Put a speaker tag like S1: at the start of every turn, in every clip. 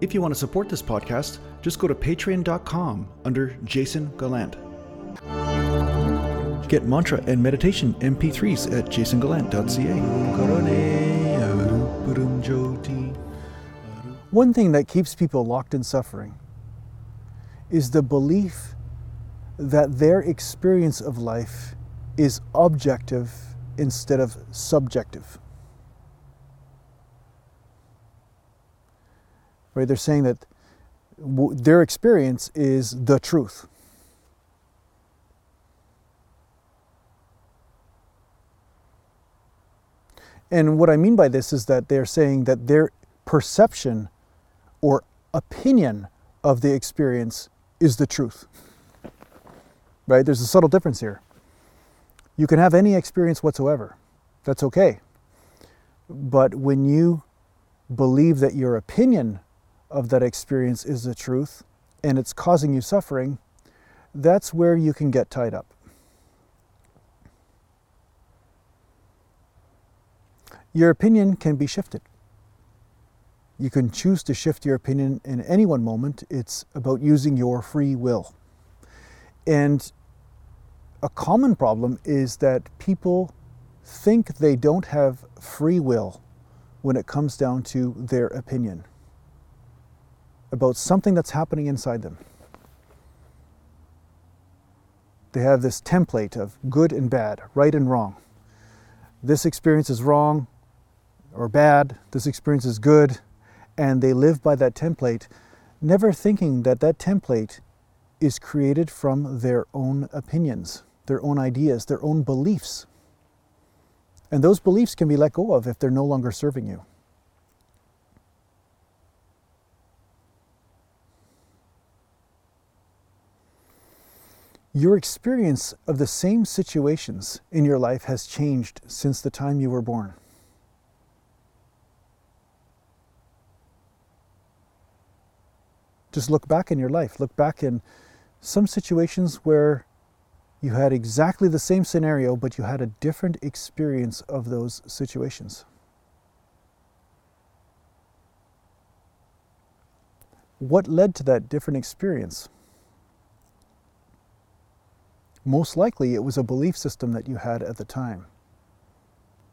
S1: If you want to support this podcast, just go to patreon.com under Jason Gallant. Get mantra and meditation MP3s at jasongallant.ca.
S2: One thing that keeps people locked in suffering is the belief that their experience of life is objective instead of subjective. Right? They're saying that their experience is the truth. And what I mean by this is that they're saying that their perception or opinion of the experience is the truth. Right? There's a subtle difference here. You can have any experience whatsoever. That's okay. But when you believe that your opinion of that experience is the truth and it's causing you suffering, that's where you can get tied up. Your opinion can be shifted. You can choose to shift your opinion in any one moment. It's about using your free will. And a common problem is that people think they don't have free will when it comes down to their opinion about something that's happening inside them. They have this template of good and bad, right and wrong. This experience is wrong or bad, this experience is good, and they live by that template, never thinking that that template is created from their own opinions, their own ideas, their own beliefs. And those beliefs can be let go of if they're no longer serving you. Your experience of the same situations in your life has changed since the time you were born. Just look back in your life. Look back in some situations where you had exactly the same scenario, but you had a different experience of those situations. What led to that different experience? Most likely it was a belief system that you had at the time,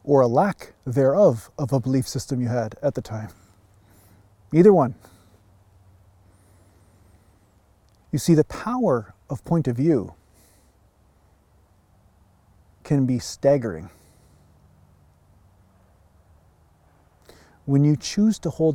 S2: or a lack thereof of a belief system you had at the time. Either one. You see, the power of point of view can be staggering. When you choose to hold on